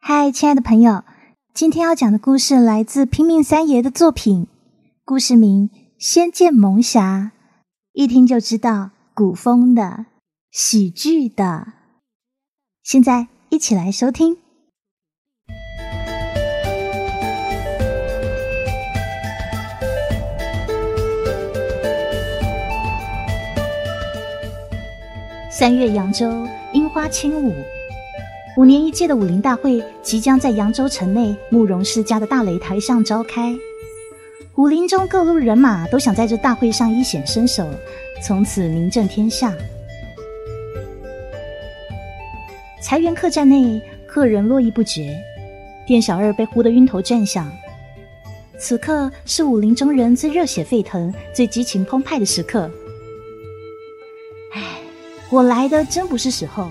嗨，亲爱的朋友，今天要讲的故事来自拼命三爷的作品，故事名《仙剑萌侠》，一听就知道古风的、喜剧的。现在一起来收听。三月扬州樱花轻舞，五年一届的武林大会即将在扬州城内慕容世家的大擂台上召开。武林中各路人马都想在这大会上一显身手，从此名震天下。财源客栈内客人络绎不绝，店小二被呼得晕头转向。此刻是武林中人最热血沸腾、最激情澎湃的时刻。唉我来的真不是时候。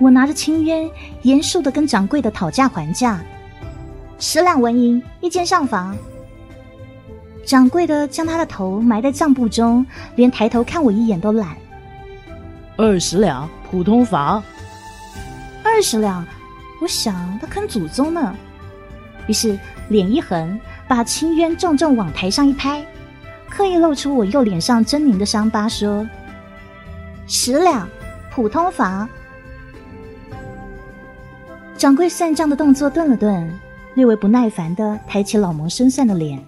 我拿着青鸢，严肃的跟掌柜的讨价还价：十两纹银一间上房。掌柜的将他的头埋在账簿中，连抬头看我一眼都懒。二十两普通房。二十两，我想他坑祖宗呢。于是脸一横，把青鸢重重往台上一拍，刻意露出我右脸上狰狞的伤疤，说。十两，普通房。掌柜算账的动作顿了顿，略微不耐烦的抬起老谋深算的脸。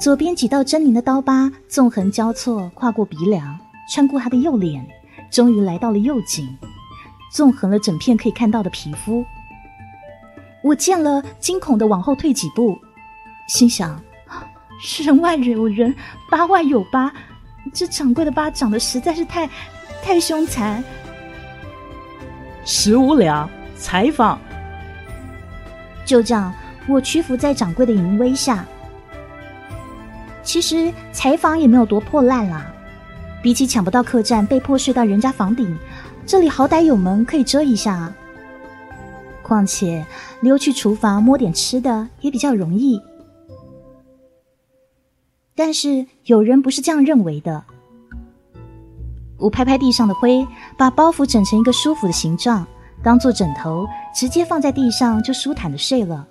左边几道狰狞的刀疤纵横交错，跨过鼻梁，穿过他的右脸，终于来到了右颈，纵横了整片可以看到的皮肤。我见了，惊恐的往后退几步，心想：人外有人，疤外有疤。这掌柜的疤长得实在是太，太凶残。十五两，采访。就这样，我屈服在掌柜的淫威下。其实采访也没有多破烂啦，比起抢不到客栈，被迫睡到人家房顶，这里好歹有门可以遮一下。况且溜去厨房摸点吃的也比较容易。但是有人不是这样认为的。我拍拍地上的灰，把包袱整成一个舒服的形状，当做枕头，直接放在地上就舒坦的睡了。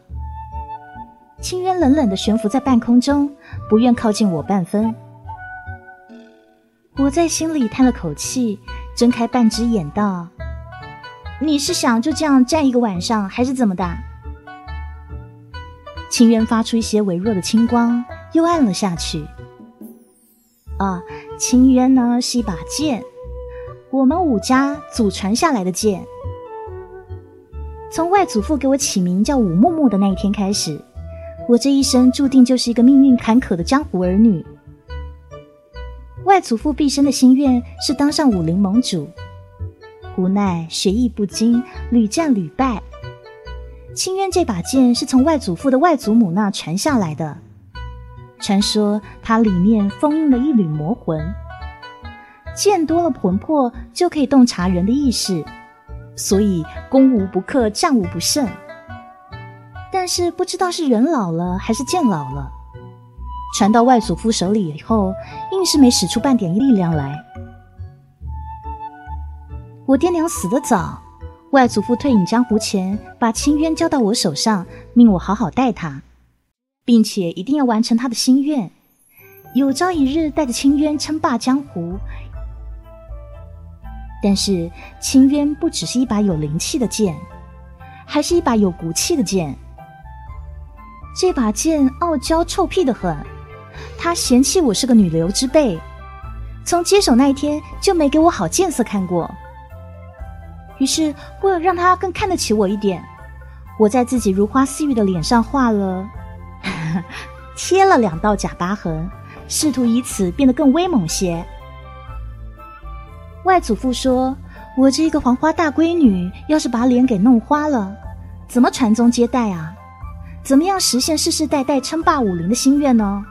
青渊冷冷的悬浮在半空中，不愿靠近我半分。我在心里叹了口气，睁开半只眼道：“你是想就这样站一个晚上，还是怎么的？”青渊发出一些微弱的青光。又暗了下去。啊，青渊呢是一把剑，我们武家祖传下来的剑。从外祖父给我起名叫武木木的那一天开始，我这一生注定就是一个命运坎坷的江湖儿女。外祖父毕生的心愿是当上武林盟主，无奈学艺不精，屡战屡败。青渊这把剑是从外祖父的外祖母那传下来的。传说它里面封印了一缕魔魂，剑多了魂魄就可以洞察人的意识，所以攻无不克，战无不胜。但是不知道是人老了还是剑老了，传到外祖父手里以后，硬是没使出半点力量来。我爹娘死得早，外祖父退隐江湖前，把青渊交到我手上，命我好好待他。并且一定要完成他的心愿，有朝一日带着青渊称霸江湖。但是青渊不只是一把有灵气的剑，还是一把有骨气的剑。这把剑傲娇臭屁的很，他嫌弃我是个女流之辈，从接手那一天就没给我好见色看过。于是为了让他更看得起我一点，我在自己如花似玉的脸上画了。贴了两道假疤痕，试图以此变得更威猛些。外祖父说：“我这一个黄花大闺女，要是把脸给弄花了，怎么传宗接代啊？怎么样实现世世代代称霸武林的心愿呢？”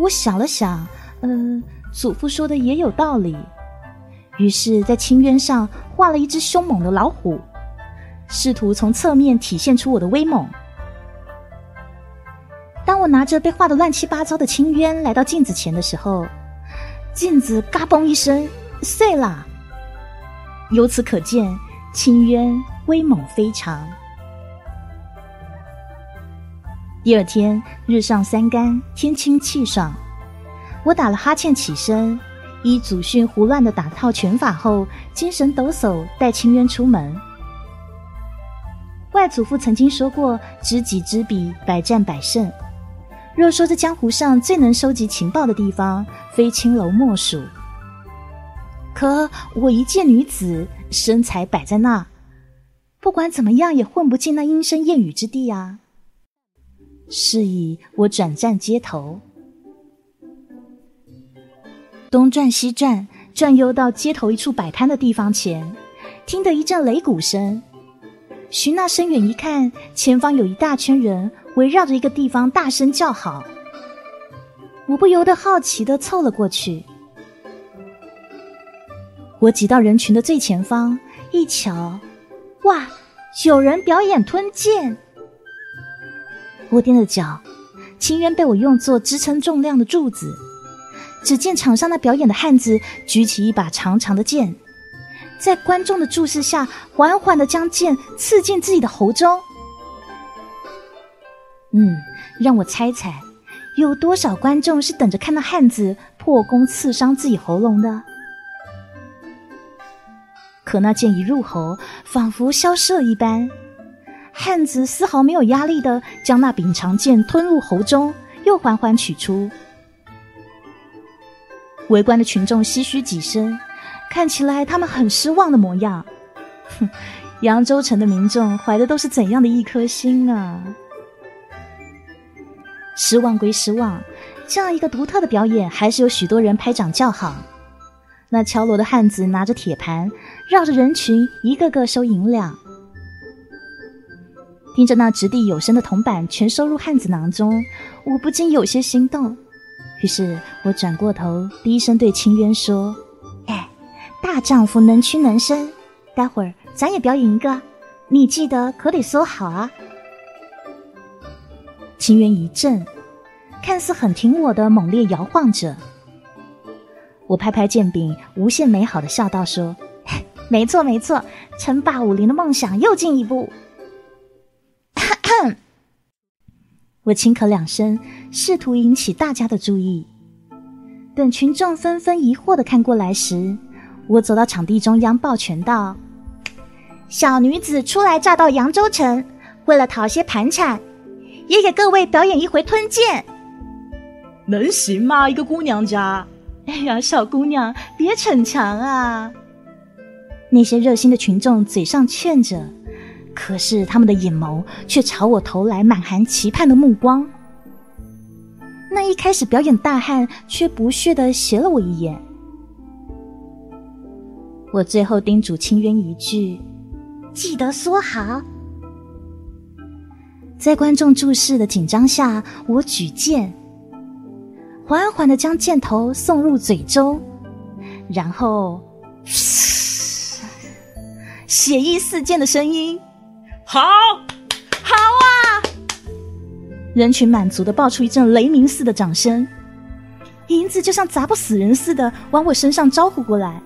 我想了想，嗯，祖父说的也有道理。于是，在青渊上画了一只凶猛的老虎，试图从侧面体现出我的威猛。当我拿着被画的乱七八糟的青渊来到镜子前的时候，镜子嘎嘣一声碎了。由此可见，清渊威猛非常。第二天日上三竿，天清气爽，我打了哈欠起身，依祖训胡乱的打套拳法后，精神抖擞，带清渊出门。外祖父曾经说过：“知己知彼，百战百胜。”若说这江湖上最能收集情报的地方，非青楼莫属。可我一介女子，身材摆在那，不管怎么样也混不进那阴声艳语之地啊。是以，我转战街头，东转西转，转悠到街头一处摆摊的地方前，听得一阵擂鼓声。寻那声远一看，前方有一大圈人围绕着一个地方大声叫好。我不由得好奇的凑了过去。我挤到人群的最前方，一瞧，哇，有人表演吞剑！我踮着脚，清渊被我用作支撑重量的柱子。只见场上那表演的汉子举起一把长长的剑，在观众的注视下，缓缓的将剑刺进自己的喉中。嗯，让我猜猜，有多少观众是等着看那汉子破功刺伤自己喉咙的？可那剑一入喉，仿佛消失了一般。汉子丝毫没有压力的将那柄长剑吞入喉中，又缓缓取出。围观的群众唏嘘几声，看起来他们很失望的模样。哼，扬州城的民众怀的都是怎样的一颗心啊！失望归失望，这样一个独特的表演，还是有许多人拍掌叫好。那敲锣的汉子拿着铁盘，绕着人群一个个收银两。听着那掷地有声的铜板全收入汉子囊中，我不禁有些心动。于是我转过头，低声对清渊说：“哎，大丈夫能屈能伸，待会儿咱也表演一个，你记得可得说好啊。”情缘一震，看似很挺我的，猛烈摇晃着。我拍拍剑柄，无限美好的笑道：“说，没错没错，称霸武林的梦想又进一步。”我轻咳两声，试图引起大家的注意。等群众纷纷疑惑的看过来时，我走到场地中央，抱拳道：“小女子初来乍到扬州城，为了讨些盘缠，也给各位表演一回吞剑。能行吗？一个姑娘家？”哎呀，小姑娘，别逞强啊！那些热心的群众嘴上劝着，可是他们的眼眸却朝我投来满含期盼的目光。那一开始表演大汉却不屑的斜了我一眼。我最后叮嘱清渊一句：“记得说好。”在观众注视的紧张下，我举剑。缓缓的将箭头送入嘴中，然后，血意四溅的声音，好，好啊！人群满足的爆出一阵雷鸣似的掌声，银子就像砸不死人似的往我身上招呼过来。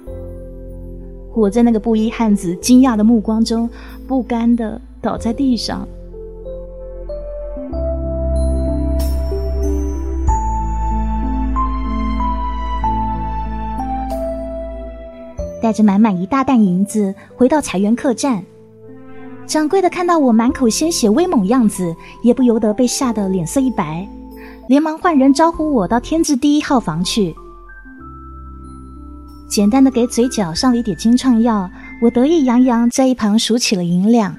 我在那个布衣汉子惊讶的目光中，不甘的倒在地上。带着满满一大袋银子回到财源客栈，掌柜的看到我满口鲜血、威猛样子，也不由得被吓得脸色一白，连忙换人招呼我到天字第一号房去。简单的给嘴角上了一点金创药，我得意洋洋在一旁数起了银两。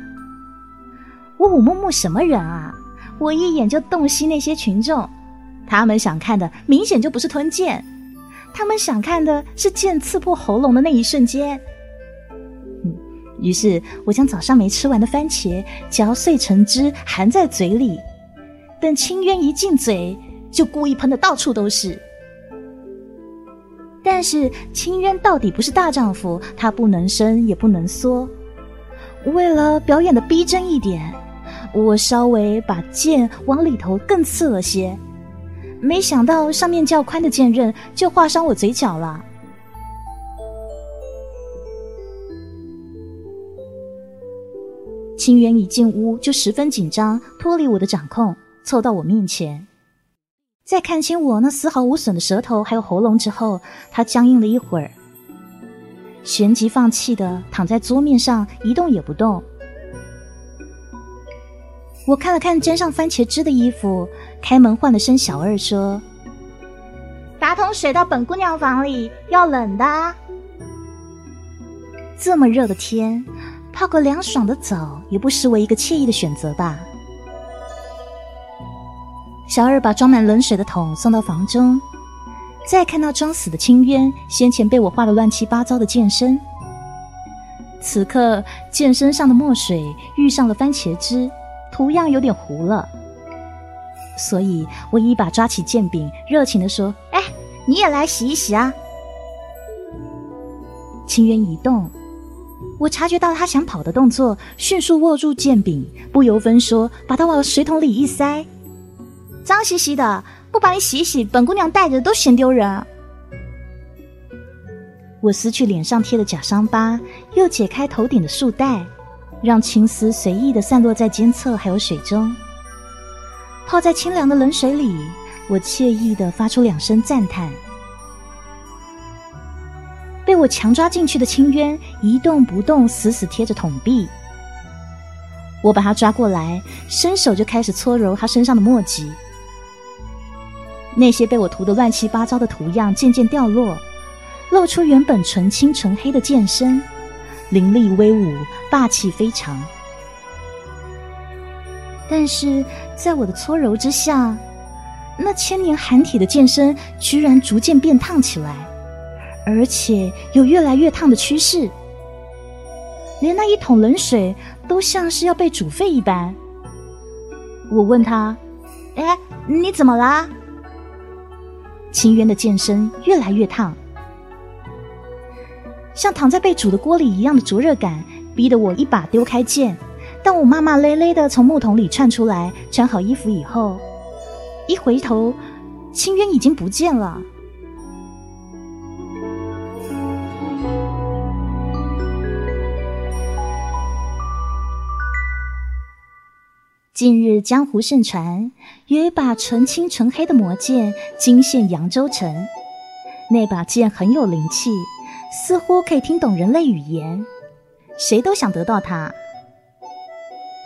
我武木木什么人啊？我一眼就洞悉那些群众，他们想看的明显就不是吞剑。他们想看的是剑刺破喉咙的那一瞬间。于是我将早上没吃完的番茄嚼碎成汁，含在嘴里。等清渊一进嘴，就故意喷的到处都是。但是清渊到底不是大丈夫，他不能伸也不能缩。为了表演的逼真一点，我稍微把剑往里头更刺了些。没想到上面较宽的剑刃就划伤我嘴角了。清源一进屋就十分紧张，脱离我的掌控，凑到我面前。在看清我那丝毫无损的舌头还有喉咙之后，他僵硬了一会儿，旋即放弃的躺在桌面上一动也不动。我看了看沾上番茄汁的衣服，开门唤了声小二说：“打桶水到本姑娘房里，要冷的。”这么热的天。泡个凉爽的澡，也不失为一个惬意的选择吧。小二把装满冷水的桶送到房中，再看到装死的青渊先前被我画的乱七八糟的剑身，此刻剑身上的墨水遇上了番茄汁，图样有点糊了。所以我一把抓起剑柄，热情的说：“哎，你也来洗一洗啊！”青渊一动。我察觉到他想跑的动作，迅速握住剑柄，不由分说把它往水桶里一塞。脏兮兮的，不把你洗洗，本姑娘带着都嫌丢人。我撕去脸上贴的假伤疤，又解开头顶的束带，让青丝随意的散落在肩侧还有水中。泡在清凉的冷水里，我惬意的发出两声赞叹。被我强抓进去的青渊一动不动，死死贴着桶壁。我把他抓过来，伸手就开始搓揉他身上的墨迹。那些被我涂得乱七八糟的图样渐渐掉落，露出原本纯青纯黑的剑身，凌厉威武，霸气非常。但是在我的搓揉之下，那千年寒体的剑身居然逐渐变烫起来。而且有越来越烫的趋势，连那一桶冷水都像是要被煮沸一般。我问他：“哎，你怎么啦？”秦渊的剑身越来越烫，像躺在被煮的锅里一样的灼热感，逼得我一把丢开剑。当我骂骂咧咧的从木桶里窜出来，穿好衣服以后，一回头，清渊已经不见了。近日江湖盛传，有一把纯青纯黑的魔剑惊现扬州城。那把剑很有灵气，似乎可以听懂人类语言，谁都想得到它。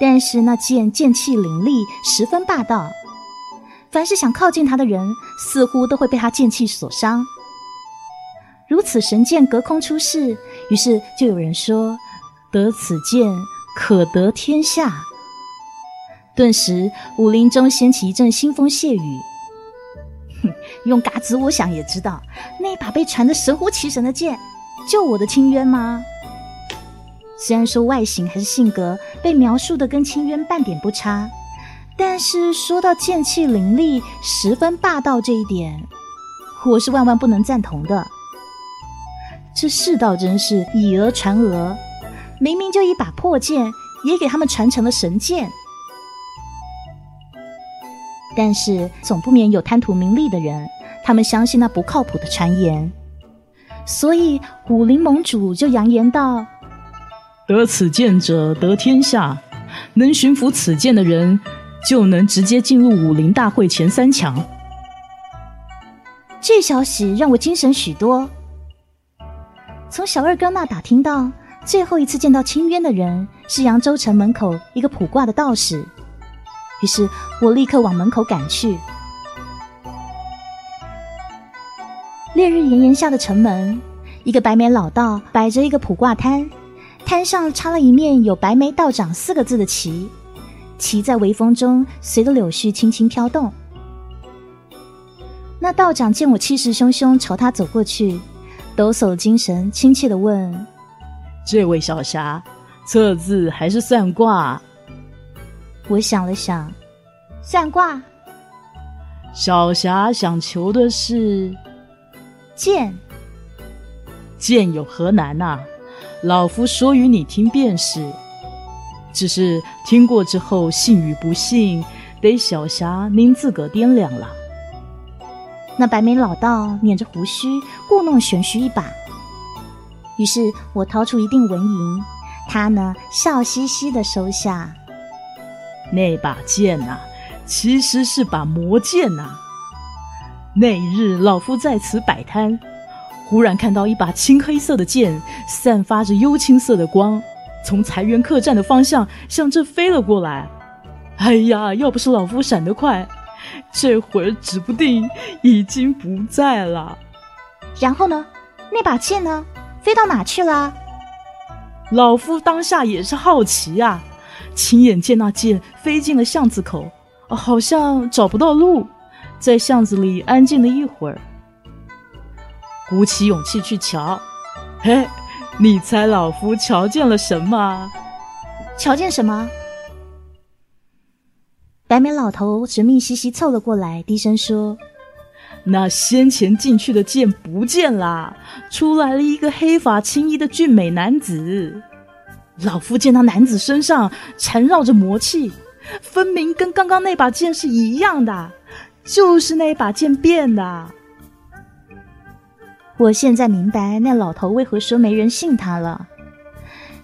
但是那剑剑气凌厉，十分霸道，凡是想靠近他的人，似乎都会被他剑气所伤。如此神剑隔空出世，于是就有人说：得此剑，可得天下。顿时，武林中掀起一阵腥风血雨。哼，用嘎子，我想也知道，那把被传得神乎其神的剑，就我的清渊吗？虽然说外形还是性格被描述的跟清渊半点不差，但是说到剑气凌厉、十分霸道这一点，我是万万不能赞同的。这世道真是以讹传讹，明明就一把破剑，也给他们传成了神剑。但是总不免有贪图名利的人，他们相信那不靠谱的传言，所以武林盟主就扬言道：“得此剑者得天下，能驯服此剑的人，就能直接进入武林大会前三强。”这消息让我精神许多。从小二哥那打听到，最后一次见到青渊的人是扬州城门口一个卜卦的道士。于是我立刻往门口赶去。烈日炎炎下的城门，一个白眉老道摆着一个卜卦摊，摊上插了一面有“白眉道长”四个字的旗，旗在微风中随着柳絮轻轻飘动。那道长见我气势汹汹朝他走过去，抖擞了精神，亲切的问：“这位小侠，测字还是算卦？”我想了想，算卦。小侠想求的是剑。剑有何难呐？老夫说与你听便是。只是听过之后，信与不信，得小侠您自个掂量了。那白眉老道捻着胡须，故弄玄虚一把。于是我掏出一锭纹银，他呢笑嘻嘻的收下。那把剑呐，其实是把魔剑呐。那日，老夫在此摆摊，忽然看到一把青黑色的剑，散发着幽青色的光，从财源客栈的方向向这飞了过来。哎呀，要不是老夫闪得快，这会儿指不定已经不在了。然后呢？那把剑呢？飞到哪去了？老夫当下也是好奇呀，亲眼见那剑飞进了巷子口，好像找不到路，在巷子里安静了一会儿，鼓起勇气去瞧。嘿，你猜老夫瞧见了什么？瞧见什么？白眉老头神秘兮兮凑了过来，低声说。那先前进去的剑不见啦，出来了一个黑发青衣的俊美男子。老夫见那男子身上缠绕着魔气，分明跟刚刚那把剑是一样的，就是那把剑变的。我现在明白那老头为何说没人信他了。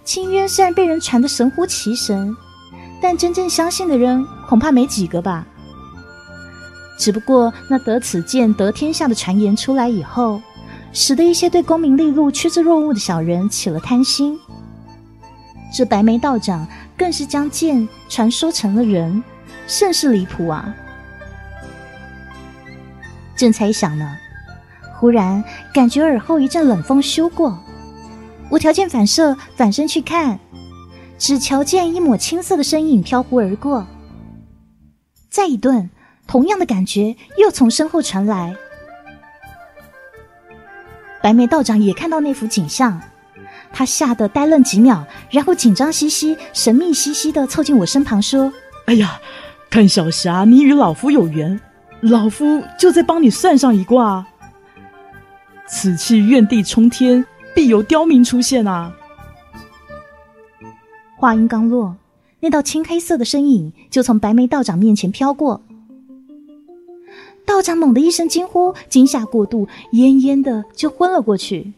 清渊虽然被人传得神乎其神，但真正相信的人恐怕没几个吧。只不过那得此剑得天下的传言出来以后，使得一些对功名利禄趋之若鹜的小人起了贪心。这白眉道长更是将剑传说成了人，甚是离谱啊！正猜想呢，忽然感觉耳后一阵冷风咻过，我条件反射反身去看，只瞧见一抹青色的身影飘忽而过，再一顿。同样的感觉又从身后传来，白眉道长也看到那幅景象，他吓得呆愣几秒，然后紧张兮兮、神秘兮兮的凑近我身旁说：“哎呀，看小霞，你与老夫有缘，老夫就在帮你算上一卦。此气怨地冲天，必有刁民出现啊！”话音刚落，那道青黑色的身影就从白眉道长面前飘过。道长猛地一声惊呼，惊吓过度，奄奄的就昏了过去。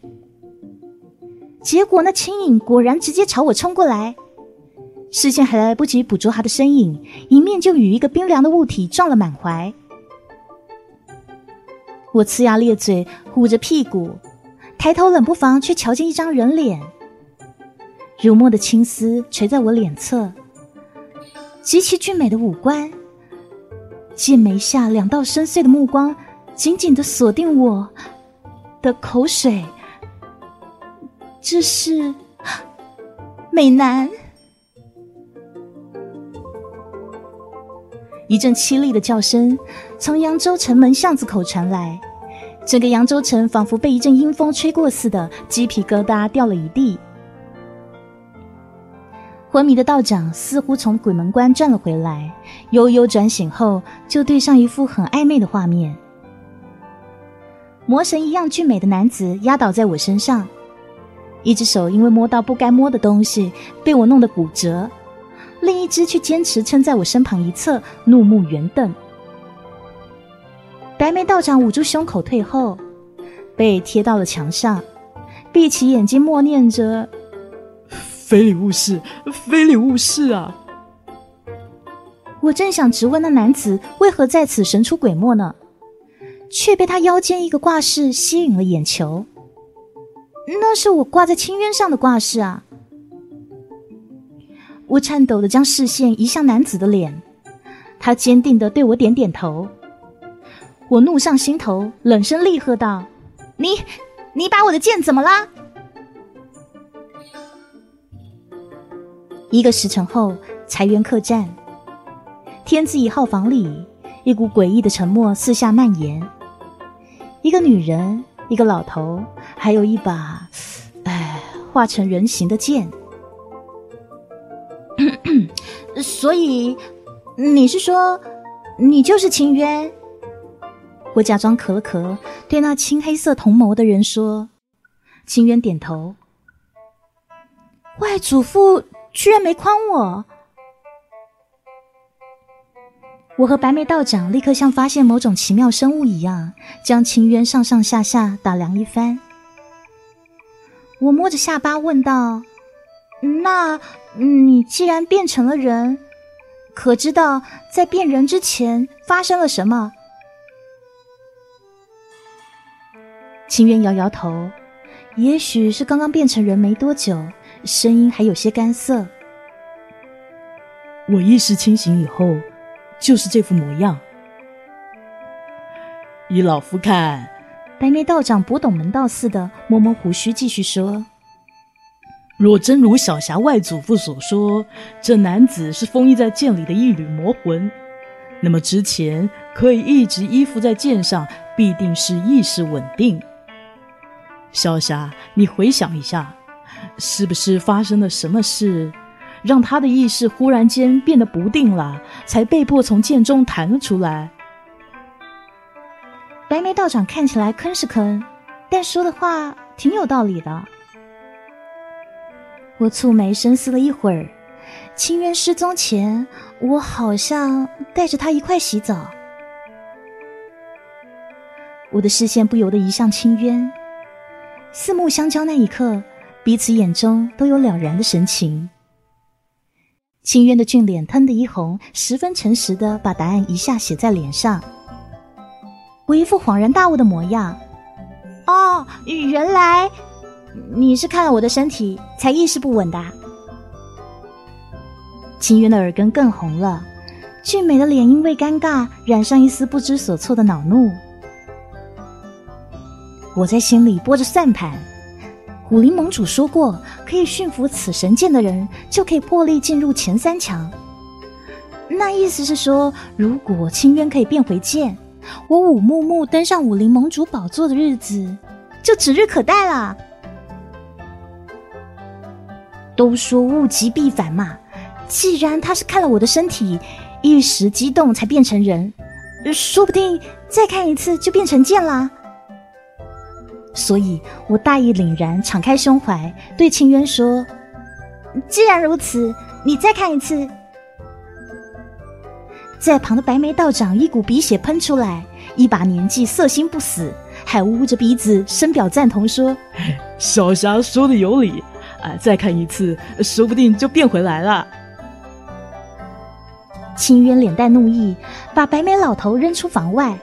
结果那青影果然直接朝我冲过来，视线还来不及捕捉他的身影，迎面就与一个冰凉的物体撞了满怀。我呲牙咧嘴，捂着屁股，抬头冷不防却瞧见一张人脸，如墨的青丝垂在我脸侧，极其俊美的五官。剑眉下两道深邃的目光，紧紧的锁定我的口水。这是美男。一阵凄厉的叫声从扬州城门巷子口传来，整个扬州城仿佛被一阵阴风吹过似的，鸡皮疙瘩掉了一地。昏迷的道长似乎从鬼门关转了回来，悠悠转醒后，就对上一幅很暧昧的画面。魔神一样俊美的男子压倒在我身上，一只手因为摸到不该摸的东西被我弄得骨折，另一只却坚持撑在我身旁一侧，怒目圆瞪。白眉道长捂住胸口退后，背贴到了墙上，闭起眼睛默念着。非礼勿视，非礼勿视啊！我正想直问那男子为何在此神出鬼没呢，却被他腰间一个挂饰吸引了眼球。那是我挂在青渊上的挂饰啊！我颤抖的将视线移向男子的脸，他坚定的对我点点头。我怒上心头，冷声厉喝道：“你，你把我的剑怎么了？”一个时辰后，财源客栈天字一号房里，一股诡异的沉默四下蔓延。一个女人，一个老头，还有一把，哎，化成人形的剑。所以，你是说，你就是秦渊？我假装咳了咳，对那青黑色瞳眸的人说。秦渊点头。外祖父。居然没诓我！我和白眉道长立刻像发现某种奇妙生物一样，将秦渊上上下下打量一番。我摸着下巴问道：“那你既然变成了人，可知道在变人之前发生了什么？清渊摇摇头，也许是刚刚变成人没多久，声音还有些干涩。我意识清醒以后，就是这副模样。依老夫看，白眉道长不懂门道似的摸摸胡须，继续说：“若真如小霞外祖父所说，这男子是封印在剑里的一缕魔魂，那么之前可以一直依附在剑上，必定是意识稳定。”小霞，你回想一下，是不是发生了什么事，让他的意识忽然间变得不定了，才被迫从剑中弹了出来？白眉道长看起来坑是坑，但说的话挺有道理的。我蹙眉深思了一会儿，清渊失踪前，我好像带着他一块洗澡。我的视线不由得移向清渊。四目相交那一刻，彼此眼中都有了然的神情。清渊的俊脸腾的一红，十分诚实的把答案一下写在脸上。我一副恍然大悟的模样。哦，原来你是看了我的身体才意识不稳的。清渊的耳根更红了，俊美的脸因为尴尬染上一丝不知所措的恼怒。我在心里拨着算盘，武林盟主说过，可以驯服此神剑的人，就可以破例进入前三强。那意思是说，如果清渊可以变回剑，我武木木登上武林盟主宝座的日子，就指日可待了。都说物极必反嘛，既然他是看了我的身体，一时激动才变成人，说不定再看一次就变成剑啦。所以我大义凛然，敞开胸怀，对清渊说：“既然如此，你再看一次。”在旁的白眉道长一股鼻血喷出来，一把年纪，色心不死，还捂着鼻子深表赞同说：“ 小霞说的有理，啊，再看一次，说不定就变回来了。”清渊脸带怒意，把白眉老头扔出房外，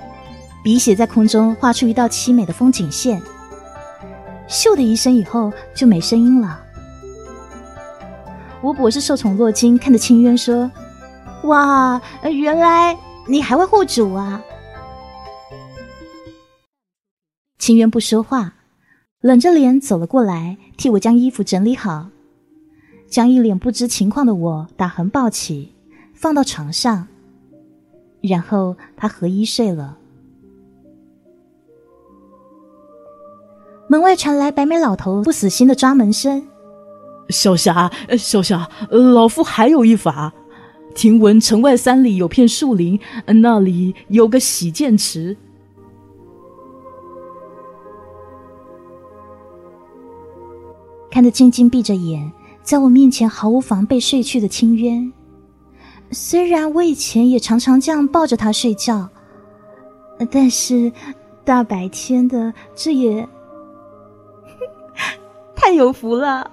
鼻血在空中画出一道凄美的风景线。咻的一声，以后就没声音了。吴博士受宠若惊，看着清渊说：“哇，原来你还会护主啊！”清渊不说话，冷着脸走了过来，替我将衣服整理好，将一脸不知情况的我打横抱起，放到床上，然后他合衣睡了。门外传来白眉老头不死心的抓门声。小霞，小霞，老夫还有一法。听闻城外三里有片树林，那里有个洗剑池。看着静静闭着眼，在我面前毫无防备睡去的清渊。虽然我以前也常常这样抱着他睡觉，但是大白天的，这也…… 太有福了！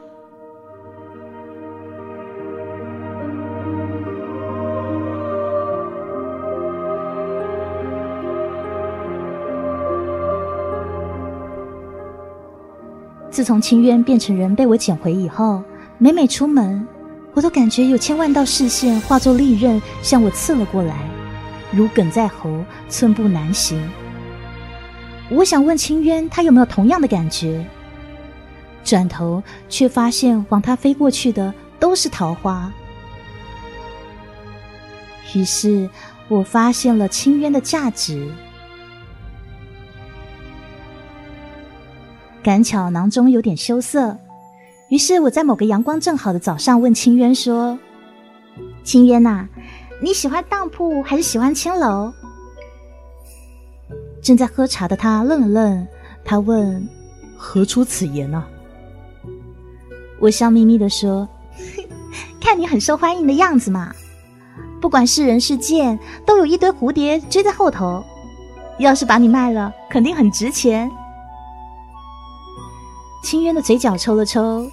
自从清渊变成人被我捡回以后，每每出门，我都感觉有千万道视线化作利刃向我刺了过来，如鲠在喉，寸步难行。我想问清渊，他有没有同样的感觉？转头却发现往他飞过去的都是桃花，于是我发现了清渊的价值。赶巧囊中有点羞涩，于是我在某个阳光正好的早上问清渊说：“清渊呐，你喜欢当铺还是喜欢青楼？”正在喝茶的他愣了愣，他问：“何出此言呢？”我笑眯眯的说：“ 看你很受欢迎的样子嘛，不管是人是剑，都有一堆蝴蝶追在后头。要是把你卖了，肯定很值钱。”清渊的嘴角抽了抽，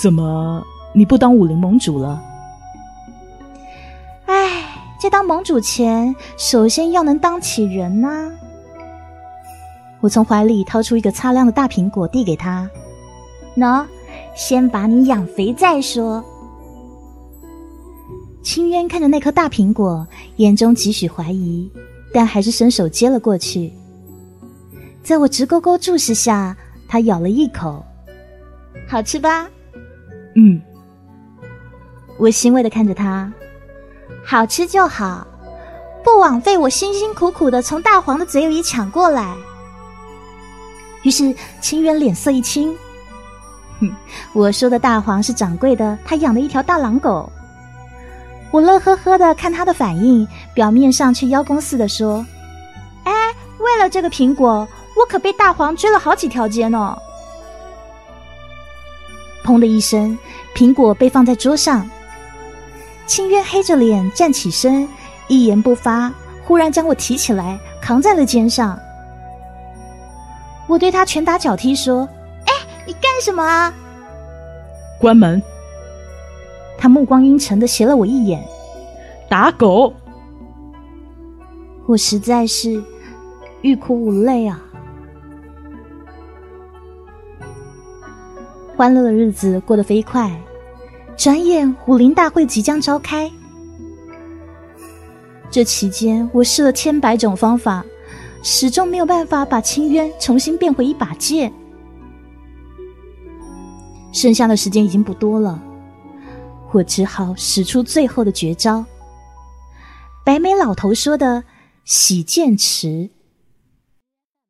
怎么你不当武林盟主了？唉，在当盟主前，首先要能当起人呐。我从怀里掏出一个擦亮的大苹果，递给他：“喏，先把你养肥再说。”清渊看着那颗大苹果，眼中几许怀疑，但还是伸手接了过去。在我直勾勾注视下，他咬了一口，好吃吧？嗯。我欣慰的看着他，好吃就好，不枉费我辛辛苦苦的从大黄的嘴里抢过来。于是清渊脸色一青，哼，我说的大黄是掌柜的他养的一条大狼狗。我乐呵呵的看他的反应，表面上却邀功似的说：“哎，为了这个苹果，我可被大黄追了好几条街呢。”砰的一声，苹果被放在桌上。清渊黑着脸站起身，一言不发，忽然将我提起来扛在了肩上。我对他拳打脚踢说：“哎，你干什么啊？”关门。他目光阴沉的斜了我一眼，打狗。我实在是欲哭无泪啊！欢乐的日子过得飞快，转眼武林大会即将召开。这期间，我试了千百种方法，始终没有办法把清渊重新变回一把剑。剩下的时间已经不多了。我只好使出最后的绝招——白眉老头说的“洗剑池”。